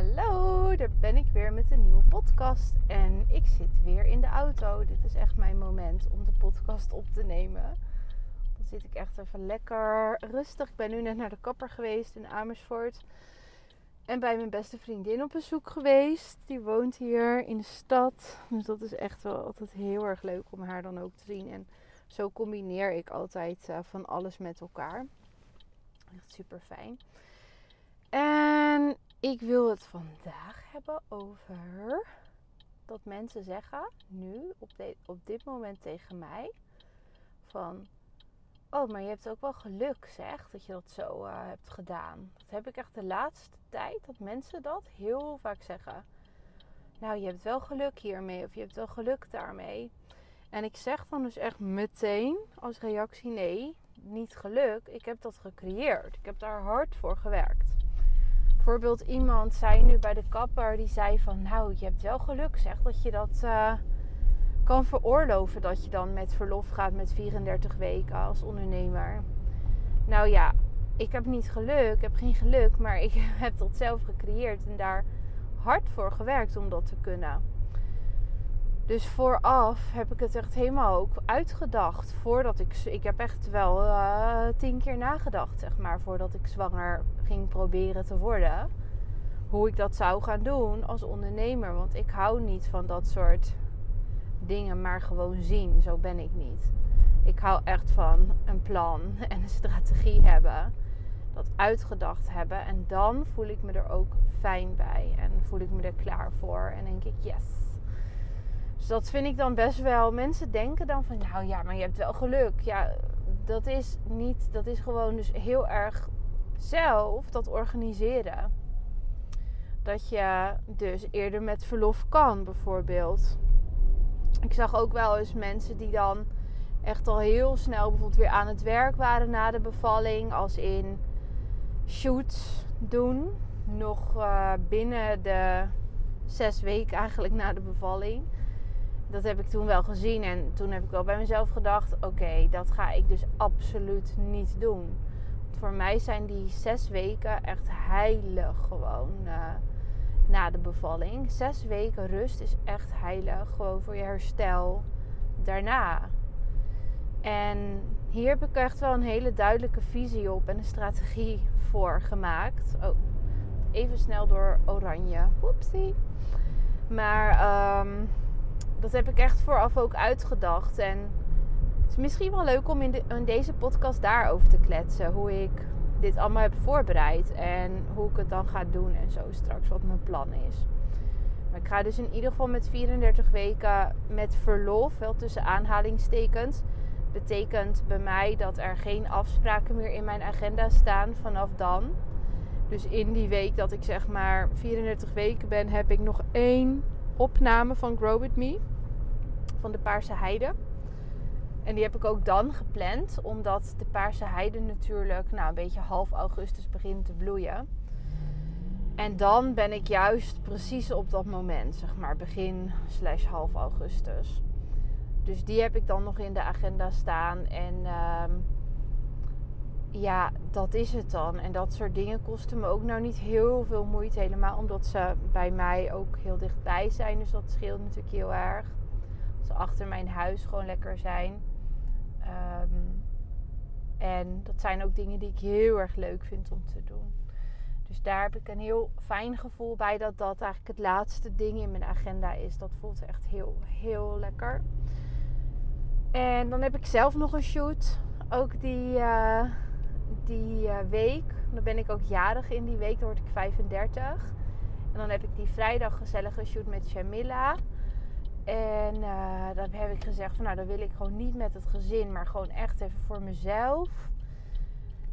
Hallo, daar ben ik weer met een nieuwe podcast. En ik zit weer in de auto. Dit is echt mijn moment om de podcast op te nemen. Dan zit ik echt even lekker rustig. Ik ben nu net naar de kapper geweest in Amersfoort. En bij mijn beste vriendin op bezoek geweest. Die woont hier in de stad. Dus dat is echt wel altijd heel erg leuk om haar dan ook te zien. En zo combineer ik altijd uh, van alles met elkaar. Echt super fijn. En ik wil het vandaag hebben over dat mensen zeggen nu op, op dit moment tegen mij van oh maar je hebt ook wel geluk zeg dat je dat zo uh, hebt gedaan. Dat heb ik echt de laatste tijd dat mensen dat heel vaak zeggen. Nou je hebt wel geluk hiermee of je hebt wel geluk daarmee. En ik zeg dan dus echt meteen als reactie nee, niet geluk. Ik heb dat gecreëerd. Ik heb daar hard voor gewerkt. Bijvoorbeeld iemand zei nu bij de kapper, die zei van nou, je hebt wel geluk zeg dat je dat uh, kan veroorloven dat je dan met verlof gaat met 34 weken als ondernemer. Nou ja, ik heb niet geluk, ik heb geen geluk, maar ik heb dat zelf gecreëerd en daar hard voor gewerkt om dat te kunnen. Dus vooraf heb ik het echt helemaal ook uitgedacht. Voordat ik. Ik heb echt wel uh, tien keer nagedacht, zeg maar. Voordat ik zwanger ging proberen te worden. Hoe ik dat zou gaan doen als ondernemer. Want ik hou niet van dat soort dingen maar gewoon zien. Zo ben ik niet. Ik hou echt van een plan en een strategie hebben. Dat uitgedacht hebben. En dan voel ik me er ook fijn bij. En voel ik me er klaar voor. En denk ik, yes dus dat vind ik dan best wel. Mensen denken dan van, nou ja, maar je hebt wel geluk. Ja, dat is niet. Dat is gewoon dus heel erg zelf dat organiseren. Dat je dus eerder met verlof kan, bijvoorbeeld. Ik zag ook wel eens mensen die dan echt al heel snel bijvoorbeeld weer aan het werk waren na de bevalling. Als in shoots doen. Nog uh, binnen de zes weken eigenlijk na de bevalling dat heb ik toen wel gezien. En toen heb ik wel bij mezelf gedacht: oké, dat ga ik dus absoluut niet doen. voor mij zijn die zes weken echt heilig gewoon uh, na de bevalling. Zes weken rust is echt heilig. Gewoon voor je herstel daarna. En hier heb ik echt wel een hele duidelijke visie op en een strategie voor gemaakt. Oh, even snel door oranje. Oepsie. Maar um, dat heb ik echt vooraf ook uitgedacht. En het is misschien wel leuk om in, in deze podcast daarover te kletsen. Hoe ik dit allemaal heb voorbereid. En hoe ik het dan ga doen en zo straks. Wat mijn plan is. Maar ik ga dus in ieder geval met 34 weken met verlof. Wel tussen aanhalingstekens. Betekent bij mij dat er geen afspraken meer in mijn agenda staan vanaf dan. Dus in die week dat ik zeg maar 34 weken ben, heb ik nog één opname van Grow With Me. Van de Paarse Heide. En die heb ik ook dan gepland. Omdat de Paarse Heide natuurlijk nou, een beetje half augustus begint te bloeien. En dan ben ik juist precies op dat moment, zeg maar begin slash half augustus. Dus die heb ik dan nog in de agenda staan. En uh, ja, dat is het dan. En dat soort dingen kosten me ook nou niet heel veel moeite. Helemaal omdat ze bij mij ook heel dichtbij zijn. Dus dat scheelt natuurlijk heel erg. Dat ze achter mijn huis gewoon lekker zijn. Um, en dat zijn ook dingen die ik heel erg leuk vind om te doen. Dus daar heb ik een heel fijn gevoel bij dat dat eigenlijk het laatste ding in mijn agenda is. Dat voelt echt heel, heel lekker. En dan heb ik zelf nog een shoot. Ook die... Uh, die uh, week, dan ben ik ook jarig in die week, dan word ik 35. En dan heb ik die vrijdag gezellige shoot met Jamila. En uh, dan heb ik gezegd van nou, dan wil ik gewoon niet met het gezin, maar gewoon echt even voor mezelf.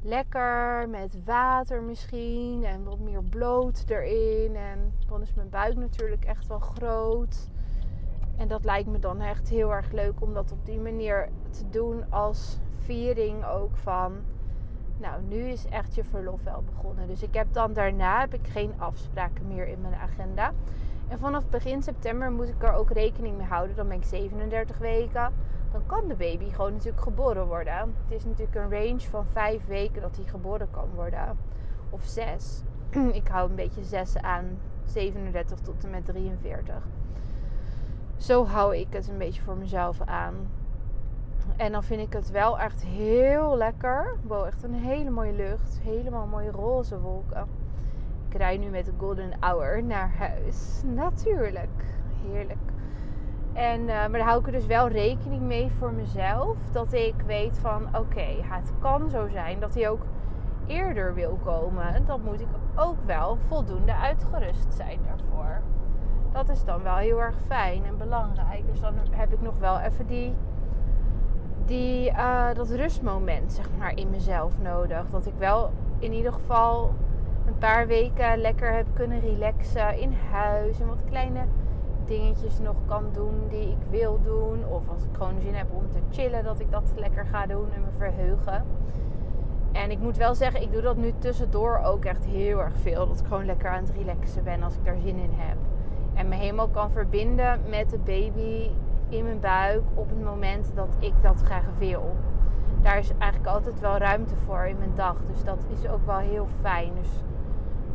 Lekker met water misschien en wat meer bloot erin. En dan is mijn buik natuurlijk echt wel groot. En dat lijkt me dan echt heel erg leuk om dat op die manier te doen als viering ook van nou, nu is echt je verlof wel begonnen. Dus ik heb dan daarna heb ik geen afspraken meer in mijn agenda. En vanaf begin september moet ik er ook rekening mee houden. Dan ben ik 37 weken. Dan kan de baby gewoon natuurlijk geboren worden. Het is natuurlijk een range van 5 weken dat hij geboren kan worden. Of 6. ik hou een beetje zes aan 37 tot en met 43. Zo hou ik het een beetje voor mezelf aan. En dan vind ik het wel echt heel lekker. Wow, echt een hele mooie lucht. Helemaal mooie roze wolken. Ik rij nu met de Golden Hour naar huis. Natuurlijk. Heerlijk. En, uh, maar daar hou ik er dus wel rekening mee voor mezelf. Dat ik weet van oké, het kan zo zijn dat hij ook eerder wil komen. Dan moet ik ook wel voldoende uitgerust zijn daarvoor. Dat is dan wel heel erg fijn en belangrijk. Dus dan heb ik nog wel even die, die, uh, dat rustmoment zeg maar, in mezelf nodig. Dat ik wel in ieder geval een paar weken lekker heb kunnen relaxen in huis. En wat kleine dingetjes nog kan doen die ik wil doen. Of als ik gewoon zin heb om te chillen, dat ik dat lekker ga doen en me verheugen. En ik moet wel zeggen, ik doe dat nu tussendoor ook echt heel erg veel. Dat ik gewoon lekker aan het relaxen ben als ik daar zin in heb. En me helemaal kan verbinden met de baby in mijn buik op het moment dat ik dat graag wil. Daar is eigenlijk altijd wel ruimte voor in mijn dag. Dus dat is ook wel heel fijn. Dus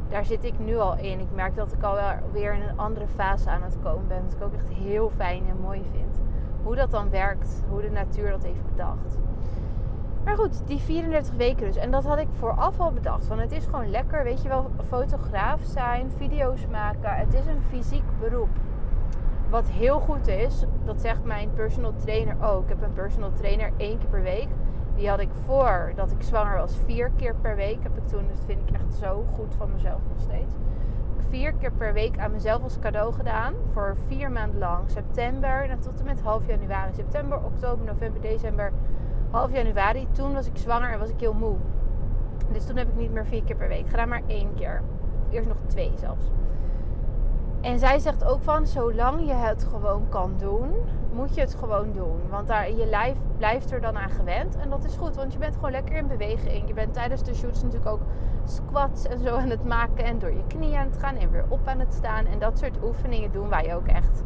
daar zit ik nu al in. Ik merk dat ik al weer in een andere fase aan het komen ben. Wat ik ook echt heel fijn en mooi vind. Hoe dat dan werkt, hoe de natuur dat heeft bedacht. Maar goed, die 34 weken dus. En dat had ik vooraf al bedacht. Van het is gewoon lekker, weet je wel, fotograaf zijn, video's maken. Het is een fysiek beroep. Wat heel goed is, dat zegt mijn personal trainer ook. Ik heb een personal trainer één keer per week. Die had ik voor dat ik zwanger was vier keer per week. Heb ik toen, dat vind ik echt zo goed van mezelf nog steeds. Vier keer per week aan mezelf als cadeau gedaan. Voor vier maanden lang. September en tot en met half januari. September, oktober, november, december, half januari. Toen was ik zwanger en was ik heel moe. Dus toen heb ik niet meer vier keer per week gedaan, maar één keer. Eerst nog twee zelfs. En zij zegt ook van, zolang je het gewoon kan doen, moet je het gewoon doen. Want daar, je lijf blijft er dan aan gewend. En dat is goed, want je bent gewoon lekker in beweging. Je bent tijdens de shoots natuurlijk ook squats en zo aan het maken. En door je knieën aan het gaan en weer op aan het staan. En dat soort oefeningen doen wij ook echt.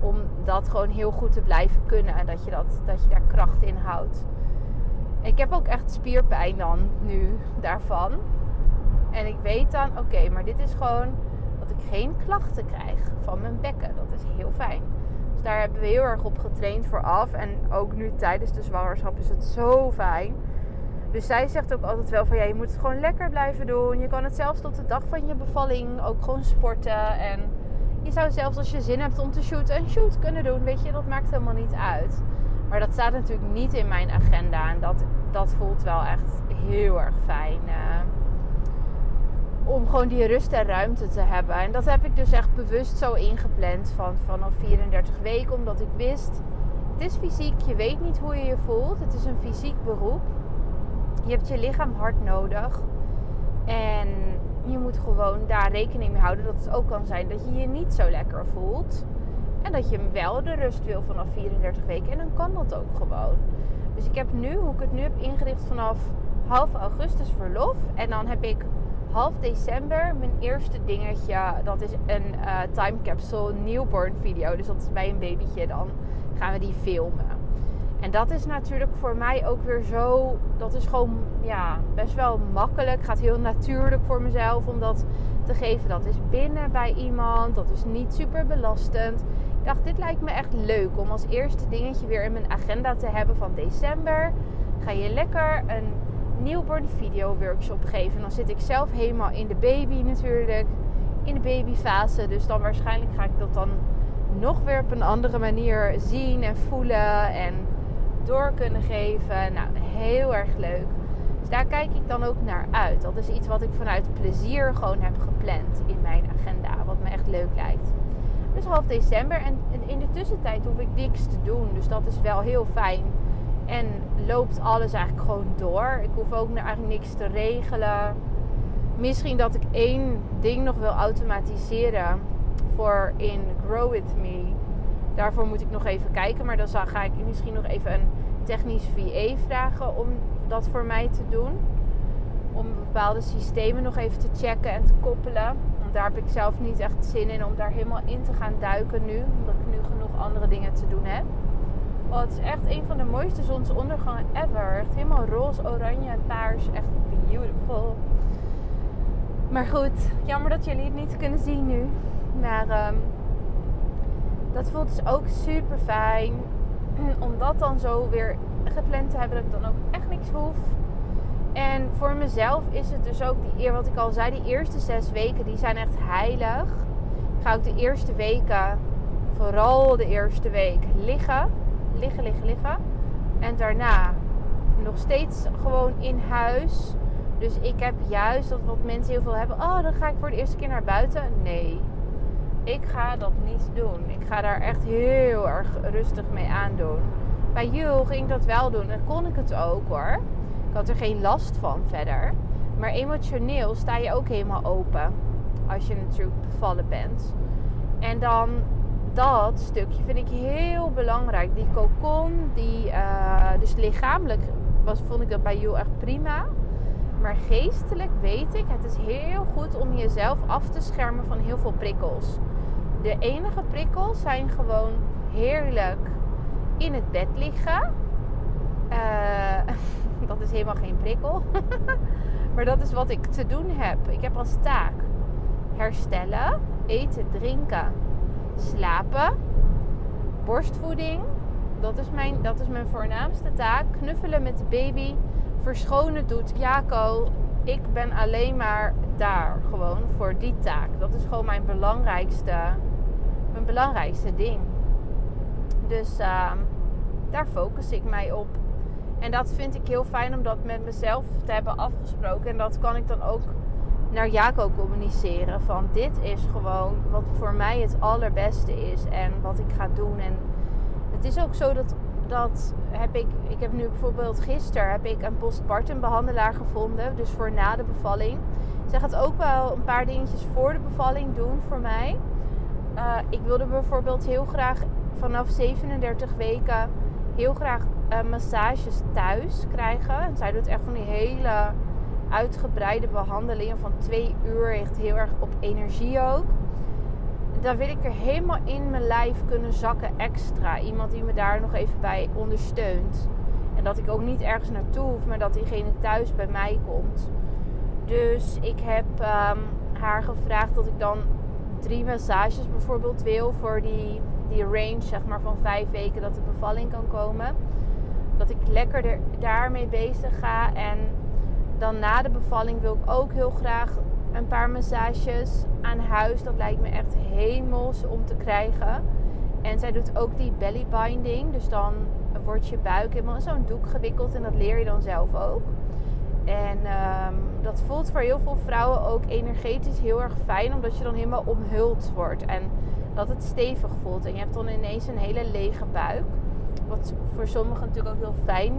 Om dat gewoon heel goed te blijven kunnen. En dat je, dat, dat je daar kracht in houdt. Ik heb ook echt spierpijn dan nu daarvan. En ik weet dan, oké, maar dit is gewoon geen klachten krijg van mijn bekken. Dat is heel fijn. Dus daar hebben we heel erg op getraind vooraf. En ook nu tijdens de zwangerschap is het zo fijn. Dus zij zegt ook altijd wel van ja, je moet het gewoon lekker blijven doen. Je kan het zelfs tot de dag van je bevalling ook gewoon sporten. En je zou zelfs als je zin hebt om te shooten, een shoot kunnen doen. Weet je, dat maakt helemaal niet uit. Maar dat staat natuurlijk niet in mijn agenda. En dat, dat voelt wel echt heel erg fijn. Uh, om gewoon die rust en ruimte te hebben. En dat heb ik dus echt bewust zo ingepland van vanaf 34 weken. Omdat ik wist, het is fysiek, je weet niet hoe je je voelt. Het is een fysiek beroep. Je hebt je lichaam hard nodig. En je moet gewoon daar rekening mee houden dat het ook kan zijn dat je je niet zo lekker voelt. En dat je wel de rust wil vanaf 34 weken. En dan kan dat ook gewoon. Dus ik heb nu, hoe ik het nu heb ingericht, vanaf half augustus verlof. En dan heb ik half december mijn eerste dingetje. Dat is een uh, time capsule newborn video. Dus dat is bij een babytje. Dan gaan we die filmen. En dat is natuurlijk voor mij ook weer zo. Dat is gewoon ja, best wel makkelijk. Gaat heel natuurlijk voor mezelf om dat te geven. Dat is binnen bij iemand. Dat is niet super belastend. Ik dacht, dit lijkt me echt leuk om als eerste dingetje weer in mijn agenda te hebben van december. Ga je lekker een newborn video workshop geven. Dan zit ik zelf helemaal in de baby natuurlijk. In de babyfase. Dus dan waarschijnlijk ga ik dat dan nog weer op een andere manier zien en voelen. En door kunnen geven. Nou, heel erg leuk. Dus daar kijk ik dan ook naar uit. Dat is iets wat ik vanuit plezier gewoon heb gepland in mijn agenda. Wat me echt leuk lijkt. Dus half december. En in de tussentijd hoef ik niks te doen. Dus dat is wel heel fijn. En loopt alles eigenlijk gewoon door. Ik hoef ook eigenlijk niks te regelen. Misschien dat ik één ding nog wil automatiseren voor in Grow With Me. Daarvoor moet ik nog even kijken. Maar dan ga ik misschien nog even een technisch VA vragen om dat voor mij te doen. Om bepaalde systemen nog even te checken en te koppelen. Want daar heb ik zelf niet echt zin in om daar helemaal in te gaan duiken nu. Omdat ik nu genoeg andere dingen te doen heb. Oh, het is echt een van de mooiste zonsondergangen ever. Echt helemaal roze, oranje en paars. Echt beautiful. Maar goed, jammer dat jullie het niet kunnen zien nu. Maar ehm, dat voelt dus ook super fijn. Om dat dan zo weer gepland te hebben dat ik dan ook echt niks hoef. En voor mezelf is het dus ook die eer, wat ik al zei, die eerste zes weken, die zijn echt heilig. Ik ga ook de eerste weken, vooral de eerste week, liggen. Liggen, liggen, liggen. En daarna nog steeds gewoon in huis. Dus ik heb juist dat wat mensen heel veel hebben. Oh, dan ga ik voor de eerste keer naar buiten. Nee, ik ga dat niet doen. Ik ga daar echt heel erg rustig mee aandoen. Bij Jul ging ik dat wel doen en kon ik het ook hoor. Ik had er geen last van verder. Maar emotioneel sta je ook helemaal open. Als je natuurlijk bevallen bent. En dan dat stukje vind ik heel belangrijk. Die cocon, die, uh, dus lichamelijk was, vond ik dat bij jou echt prima. Maar geestelijk weet ik, het is heel goed om jezelf af te schermen van heel veel prikkels. De enige prikkels zijn gewoon heerlijk in het bed liggen. Uh, dat is helemaal geen prikkel. maar dat is wat ik te doen heb. Ik heb als taak herstellen, eten, drinken, slapen, borstvoeding. Dat is mijn, dat is mijn voornaamste taak. Knuffelen met de baby. Verschonen doet Jaco. Ik ben alleen maar daar gewoon voor die taak. Dat is gewoon mijn belangrijkste, mijn belangrijkste ding. Dus uh, daar focus ik mij op. En dat vind ik heel fijn om dat met mezelf te hebben afgesproken. En dat kan ik dan ook naar Jaco communiceren. Van dit is gewoon wat voor mij het allerbeste is. En wat ik ga doen. En het is ook zo dat, dat heb ik... Ik heb nu bijvoorbeeld gisteren heb ik een postpartum behandelaar gevonden. Dus voor na de bevalling. Zij gaat ook wel een paar dingetjes voor de bevalling doen voor mij. Uh, ik wilde bijvoorbeeld heel graag vanaf 37 weken heel graag uh, massages thuis krijgen. En zij doet echt van die hele uitgebreide behandelingen van twee uur. Echt heel erg op energie ook. Dan wil ik er helemaal in mijn lijf kunnen zakken extra. Iemand die me daar nog even bij ondersteunt. En dat ik ook niet ergens naartoe hoef, maar dat diegene thuis bij mij komt. Dus ik heb um, haar gevraagd dat ik dan drie massages bijvoorbeeld wil voor die die range zeg maar, van vijf weken dat de bevalling kan komen. Dat ik lekker er, daarmee bezig ga. En dan na de bevalling wil ik ook heel graag een paar massages aan huis. Dat lijkt me echt hemels om te krijgen. En zij doet ook die belly binding. Dus dan wordt je buik helemaal in zo'n doek gewikkeld. En dat leer je dan zelf ook. En um, dat voelt voor heel veel vrouwen ook energetisch heel erg fijn. Omdat je dan helemaal omhuld wordt. En dat het stevig voelt. En je hebt dan ineens een hele lege buik. Wat voor sommigen natuurlijk ook heel fijn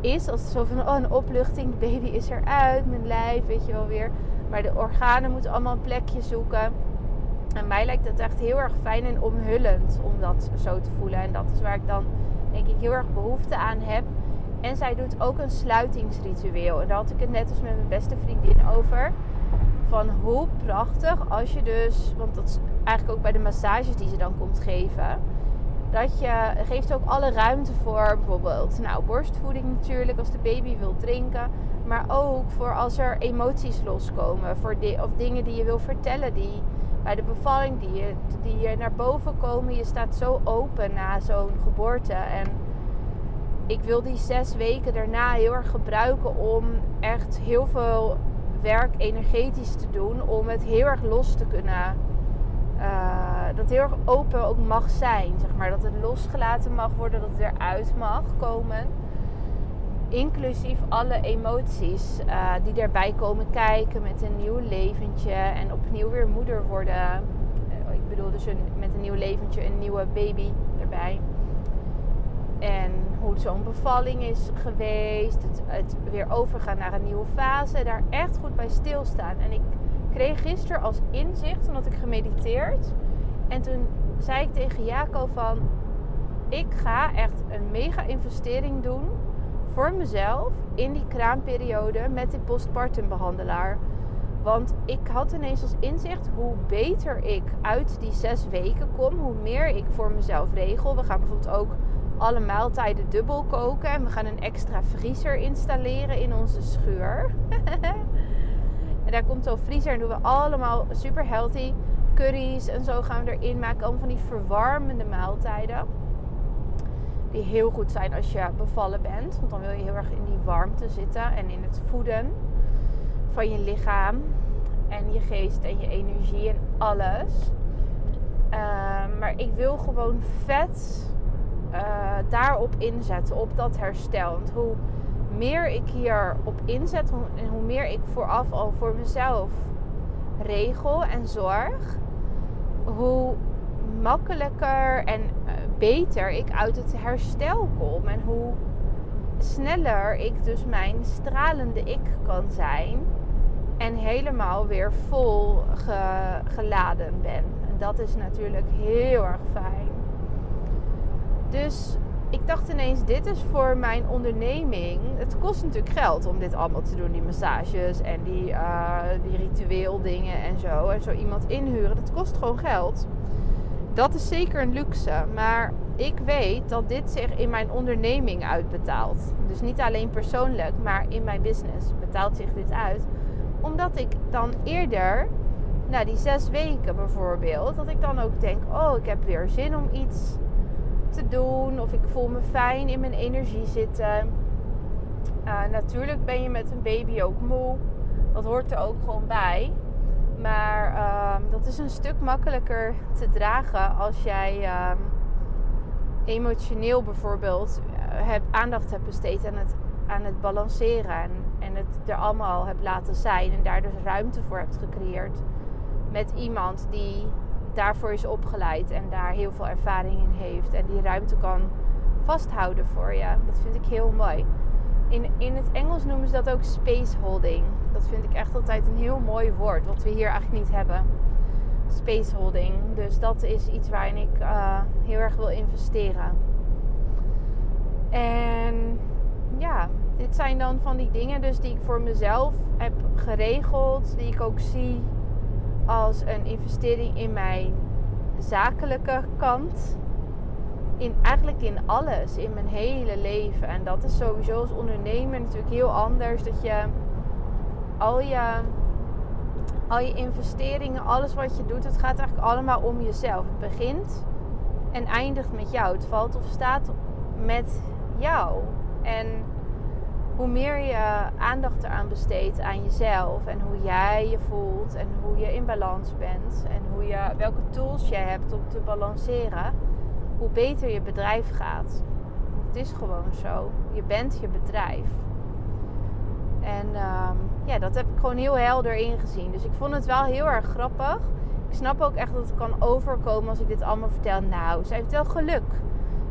is. Als zo van, oh een opluchting, baby is eruit, mijn lijf, weet je wel weer. Maar de organen moeten allemaal een plekje zoeken. En mij lijkt het echt heel erg fijn en omhullend om dat zo te voelen. En dat is waar ik dan denk ik heel erg behoefte aan heb. En zij doet ook een sluitingsritueel. En daar had ik het net als met mijn beste vriendin over. Van hoe prachtig als je dus, want dat is eigenlijk ook bij de massages die ze dan komt geven. Dat je geeft ook alle ruimte voor bijvoorbeeld nou, borstvoeding natuurlijk als de baby wil drinken. Maar ook voor als er emoties loskomen. Voor of dingen die je wil vertellen die bij de bevalling die je, die je naar boven komen. Je staat zo open na zo'n geboorte. En ik wil die zes weken daarna heel erg gebruiken om echt heel veel werk energetisch te doen. Om het heel erg los te kunnen uh, dat heel erg open ook mag zijn. Zeg maar. Dat het losgelaten mag worden, dat het eruit mag komen. Inclusief alle emoties uh, die erbij komen kijken met een nieuw leventje en opnieuw weer moeder worden. Uh, ik bedoel dus met een nieuw leventje een nieuwe baby erbij. En hoe zo'n bevalling is geweest. Het, het weer overgaan naar een nieuwe fase. Daar echt goed bij stilstaan. En ik kreeg als inzicht, omdat ik gemediteerd. En toen zei ik tegen Jaco van... Ik ga echt een mega investering doen voor mezelf in die kraamperiode met die postpartum behandelaar. Want ik had ineens als inzicht hoe beter ik uit die zes weken kom, hoe meer ik voor mezelf regel. We gaan bijvoorbeeld ook alle maaltijden dubbel koken en we gaan een extra vriezer installeren in onze schuur. En daar komt zo'n vriezer en doen we allemaal super healthy curry's en zo gaan we erin maken. Allemaal van die verwarmende maaltijden. Die heel goed zijn als je bevallen bent. Want dan wil je heel erg in die warmte zitten en in het voeden van je lichaam. En je geest en je energie en alles. Ehm, maar ik wil gewoon vet uh, daarop inzetten, op dat herstel. Want hoe meer ik hierop inzet en hoe meer ik vooraf al voor mezelf regel en zorg, hoe makkelijker en eh, beter ik uit het herstel kom. En hoe sneller ik dus mijn stralende ik kan zijn. En helemaal weer vol geladen ben. En dat is natuurlijk heel erg fijn. Dus ik dacht ineens, dit is voor mijn onderneming. Het kost natuurlijk geld om dit allemaal te doen. Die massages en die, uh, die ritueel dingen en zo. En zo iemand inhuren, dat kost gewoon geld. Dat is zeker een luxe. Maar ik weet dat dit zich in mijn onderneming uitbetaalt. Dus niet alleen persoonlijk, maar in mijn business betaalt zich dit uit. Omdat ik dan eerder, na die zes weken bijvoorbeeld, dat ik dan ook denk: oh, ik heb weer zin om iets te doen. Of ik voel me fijn in mijn energie zitten. Uh, natuurlijk ben je met een baby ook moe. Dat hoort er ook gewoon bij. Maar uh, dat is een stuk makkelijker te dragen als jij uh, emotioneel bijvoorbeeld eh, aandacht hebt besteed aan het, aan het balanceren. En, en het er allemaal hebt laten zijn. En daar dus ruimte voor hebt gecreëerd. Met iemand die daarvoor is opgeleid en daar heel veel ervaring in heeft en die ruimte kan vasthouden voor je. Dat vind ik heel mooi. In, in het Engels noemen ze dat ook space holding. Dat vind ik echt altijd een heel mooi woord, wat we hier eigenlijk niet hebben. Space holding. Dus dat is iets waarin ik uh, heel erg wil investeren. En ja, dit zijn dan van die dingen dus die ik voor mezelf heb geregeld, die ik ook zie als een investering in mijn zakelijke kant. In, eigenlijk in alles, in mijn hele leven. En dat is sowieso als ondernemer natuurlijk heel anders. Dat je al je, al je investeringen, alles wat je doet, het gaat eigenlijk allemaal om jezelf. Het begint en eindigt met jou. Het valt of staat met jou. En hoe meer je aandacht eraan besteedt aan jezelf en hoe jij je voelt en hoe je in balans bent en hoe je, welke tools je hebt om te balanceren, hoe beter je bedrijf gaat. Het is gewoon zo. Je bent je bedrijf. En ehm, ja, dat heb ik gewoon heel helder ingezien. Dus ik vond het wel heel erg grappig. Ik snap ook echt dat het kan overkomen als ik dit allemaal vertel. Nou, ze heeft wel geluk.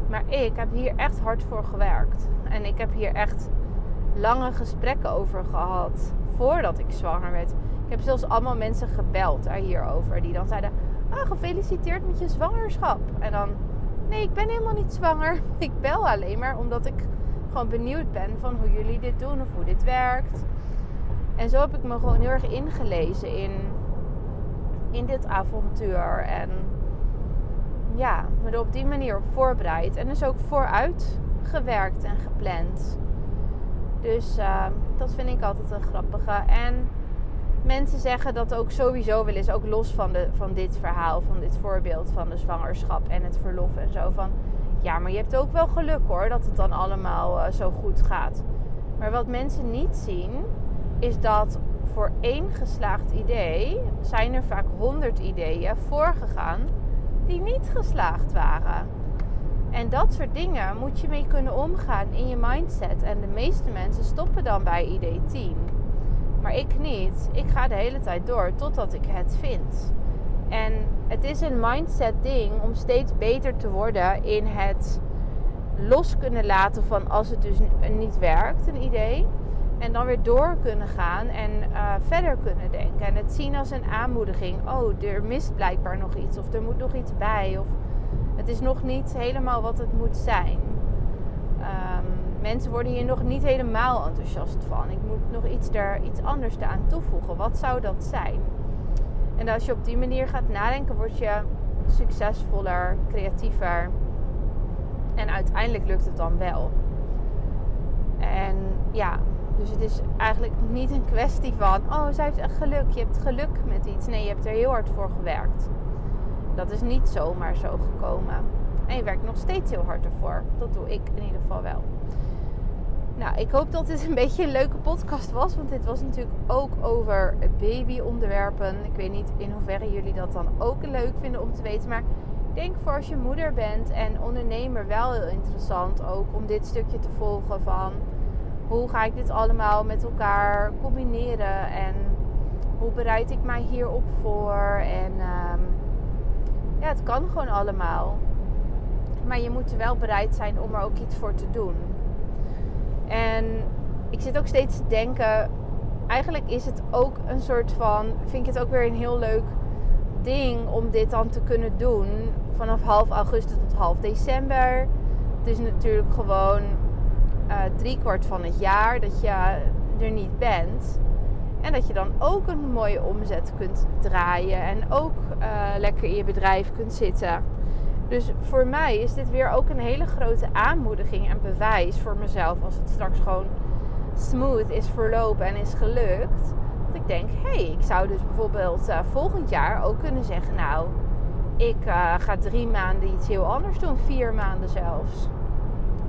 Maar ik heb hier echt hard voor gewerkt. En ik heb hier echt lange gesprekken over gehad voordat ik zwanger werd. Ik heb zelfs allemaal mensen gebeld hierover. Die dan zeiden: Ah, gefeliciteerd met je zwangerschap. En dan: Nee, ik ben helemaal niet zwanger. Ik bel alleen maar omdat ik gewoon benieuwd ben van hoe jullie dit doen of hoe dit werkt. En zo heb ik me gewoon heel erg ingelezen in, in dit avontuur. En ja, me er op die manier op voorbereid. En dus ook vooruit gewerkt en gepland. Dus ehm, dat vind ik altijd een grappige. En mensen zeggen dat ook sowieso wel eens, ook los van, de, van dit verhaal, van dit voorbeeld van de zwangerschap en het verlof en zo. Van ja, maar je hebt ook wel geluk hoor, dat het dan allemaal uh, zo goed gaat. Maar wat mensen niet zien, is dat voor één geslaagd idee zijn er vaak honderd ideeën voorgegaan die niet geslaagd waren. En dat soort dingen moet je mee kunnen omgaan in je mindset. En de meeste mensen stoppen dan bij idee 10. Maar ik niet. Ik ga de hele tijd door totdat ik het vind. En het is een mindset ding om steeds beter te worden in het los kunnen laten van als het dus niet werkt, een idee. En dan weer door kunnen gaan en uh, verder kunnen denken. En het zien als een aanmoediging. Oh, er mist blijkbaar nog iets. Of er moet nog iets bij. Of het is nog niet helemaal wat het moet zijn. Um, mensen worden hier nog niet helemaal enthousiast van. Ik moet nog iets, er, iets anders aan toevoegen. Wat zou dat zijn? En als je op die manier gaat nadenken, word je succesvoller, creatiever. En uiteindelijk lukt het dan wel. En ja, Dus het is eigenlijk niet een kwestie van, oh, zij heeft echt geluk. Je hebt geluk met iets. Nee, je hebt er heel hard voor gewerkt. Dat is niet zomaar zo gekomen. En je werkt nog steeds heel hard ervoor. Dat doe ik in ieder geval wel. Nou, ik hoop dat dit een beetje een leuke podcast was. Want dit was natuurlijk ook over babyonderwerpen. Ik weet niet in hoeverre jullie dat dan ook leuk vinden om te weten. Maar ik denk voor als je moeder bent en ondernemer wel heel interessant ook om dit stukje te volgen van hoe ga ik dit allemaal met elkaar combineren en hoe bereid ik mij hierop voor en um, ja, het kan gewoon allemaal. Maar je moet wel bereid zijn om er ook iets voor te doen. En ik zit ook steeds te denken, eigenlijk is het ook een soort van, vind ik het ook weer een heel leuk ding om dit dan te kunnen doen vanaf half augustus tot half december. Het is natuurlijk gewoon uh, driekwart van het jaar dat je er niet bent. En dat je dan ook een mooie omzet kunt draaien en ook uh, lekker in je bedrijf kunt zitten. Dus voor mij is dit weer ook een hele grote aanmoediging en bewijs voor mezelf als het straks gewoon smooth is verlopen en is gelukt. Dat ik denk, hé, hey, ik zou dus bijvoorbeeld uh, volgend jaar ook kunnen zeggen, nou, ik uh, ga drie maanden iets heel anders doen, vier maanden zelfs.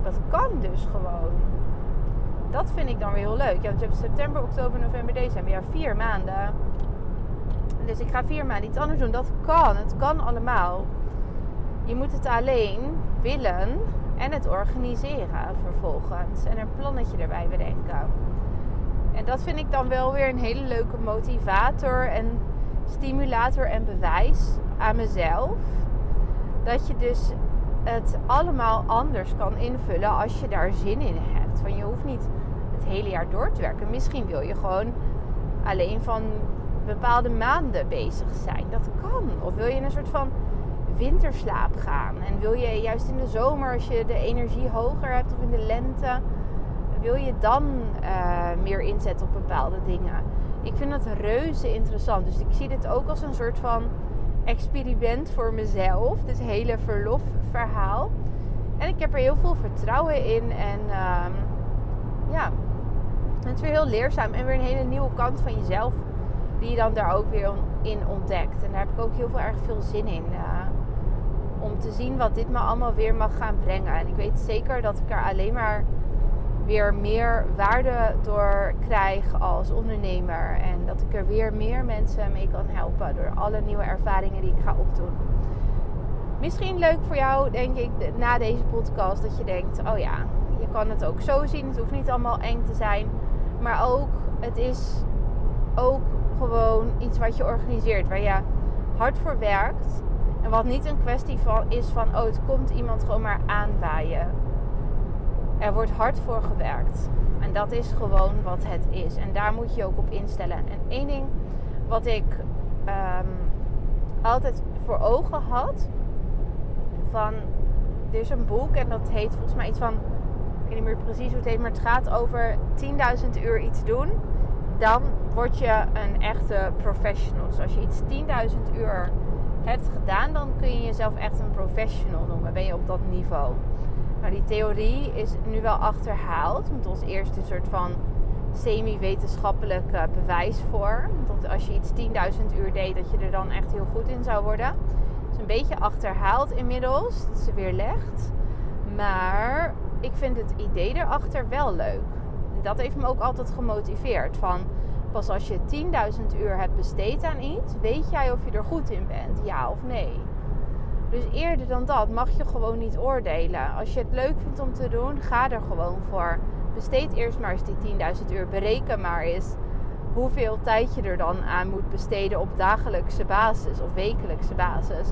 Dat kan dus gewoon. Dat vind ik dan weer heel leuk. Ja, want je hebt september, oktober, november, december. Ja, vier maanden. Dus ik ga vier maanden iets anders doen. Dat kan. Het kan allemaal. Je moet het alleen willen en het organiseren vervolgens. En een plannetje erbij bedenken. En dat vind ik dan wel weer een hele leuke motivator en stimulator en bewijs aan mezelf. Dat je dus het allemaal anders kan invullen als je daar zin in hebt. Van je hoeft niet het hele jaar door te werken. Misschien wil je gewoon alleen van bepaalde maanden bezig zijn. Dat kan. Of wil je een soort van winterslaap gaan. En wil je juist in de zomer, als je de energie hoger hebt, of in de lente, wil je dan uh, meer inzetten op bepaalde dingen. Ik vind dat reuze interessant. Dus ik zie dit ook als een soort van experiment voor mezelf. Dit hele verlofverhaal. En ik heb er heel veel vertrouwen in. En um, ja, het is weer heel leerzaam. En weer een hele nieuwe kant van jezelf. Die je dan daar ook weer in ontdekt. En daar heb ik ook heel veel erg veel zin in. Uh, om te zien wat dit me allemaal weer mag gaan brengen. En ik weet zeker dat ik er alleen maar weer meer waarde door krijg als ondernemer. En dat ik er weer meer mensen mee kan helpen door alle nieuwe ervaringen die ik ga opdoen. Misschien leuk voor jou, denk ik, na deze podcast, dat je denkt: oh ja, kan het ook zo zien. Het hoeft niet allemaal eng te zijn. Maar ook, het is ook gewoon iets wat je organiseert, waar je hard voor werkt. En wat niet een kwestie van is van, oh, het komt iemand gewoon maar aanwaaien er wordt hard voor gewerkt. En dat is gewoon wat het is. En daar moet je ook op instellen. En één ding wat ik um, altijd voor ogen had. Van, er is een boek en dat heet volgens mij iets van... Weet niet meer precies hoe het heet, maar het gaat over 10.000 uur iets doen. Dan word je een echte professional. Dus als je iets 10.000 uur hebt gedaan, dan kun je jezelf echt een professional noemen. Ben je op dat niveau. Nou, die theorie is nu wel achterhaald. Want als eerste een soort van semi-wetenschappelijk bewijs voor. Dat als je iets 10.000 uur deed, dat je er dan echt heel goed in zou worden. Het is een beetje achterhaald inmiddels. Dat ze weer legt. Maar ik vind het idee erachter wel leuk. Dat heeft me ook altijd gemotiveerd. Van pas als je 10.000 uur hebt besteed aan iets, weet jij of je er goed in bent, ja of nee. Dus eerder dan dat mag je gewoon niet oordelen. Als je het leuk vindt om te doen, ga er gewoon voor. Besteed eerst maar eens die 10.000 uur. Bereken maar eens hoeveel tijd je er dan aan moet besteden op dagelijkse basis of wekelijkse basis.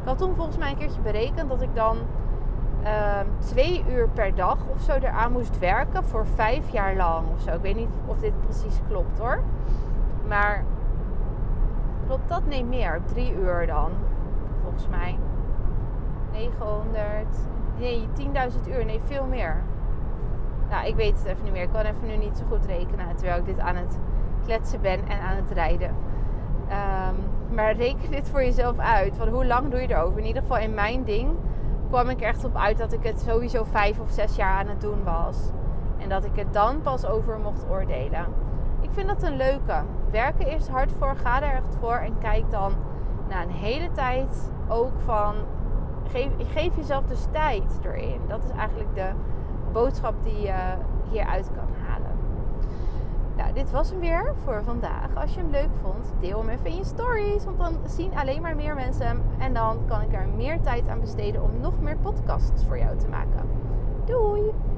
Ik had toen volgens mij een keertje berekend dat ik dan twee uur per dag of zo eraan moest werken voor vijf jaar lang of zo. Ik weet niet of dit precies klopt hoor. Maar klopt dat? Nee, meer. Drie uur dan, volgens mij. 900. Nee, 10.000 uur. Nee, veel meer. Nou, ik weet het even niet meer. Ik kan even nu niet zo goed rekenen terwijl ik dit aan het kletsen ben en aan het rijden. Um, maar reken dit voor jezelf uit. Van hoe lang doe je erover? In ieder geval in mijn ding kwam ik echt op uit dat ik het sowieso vijf of zes jaar aan het doen was. En dat ik het dan pas over mocht oordelen. Ik vind dat een leuke. Werken eerst hard voor, ga er echt voor en kijk dan na een hele tijd ook van. Geef, jezelf dus tijd erin. Dat is eigenlijk de boodschap die je hieruit kan dit was hem weer voor vandaag. Als je hem leuk vond, deel hem even in je stories. Want dan zien alleen maar meer mensen hem. En dan kan ik er meer tijd aan besteden om nog meer podcasts voor jou te maken. Doei!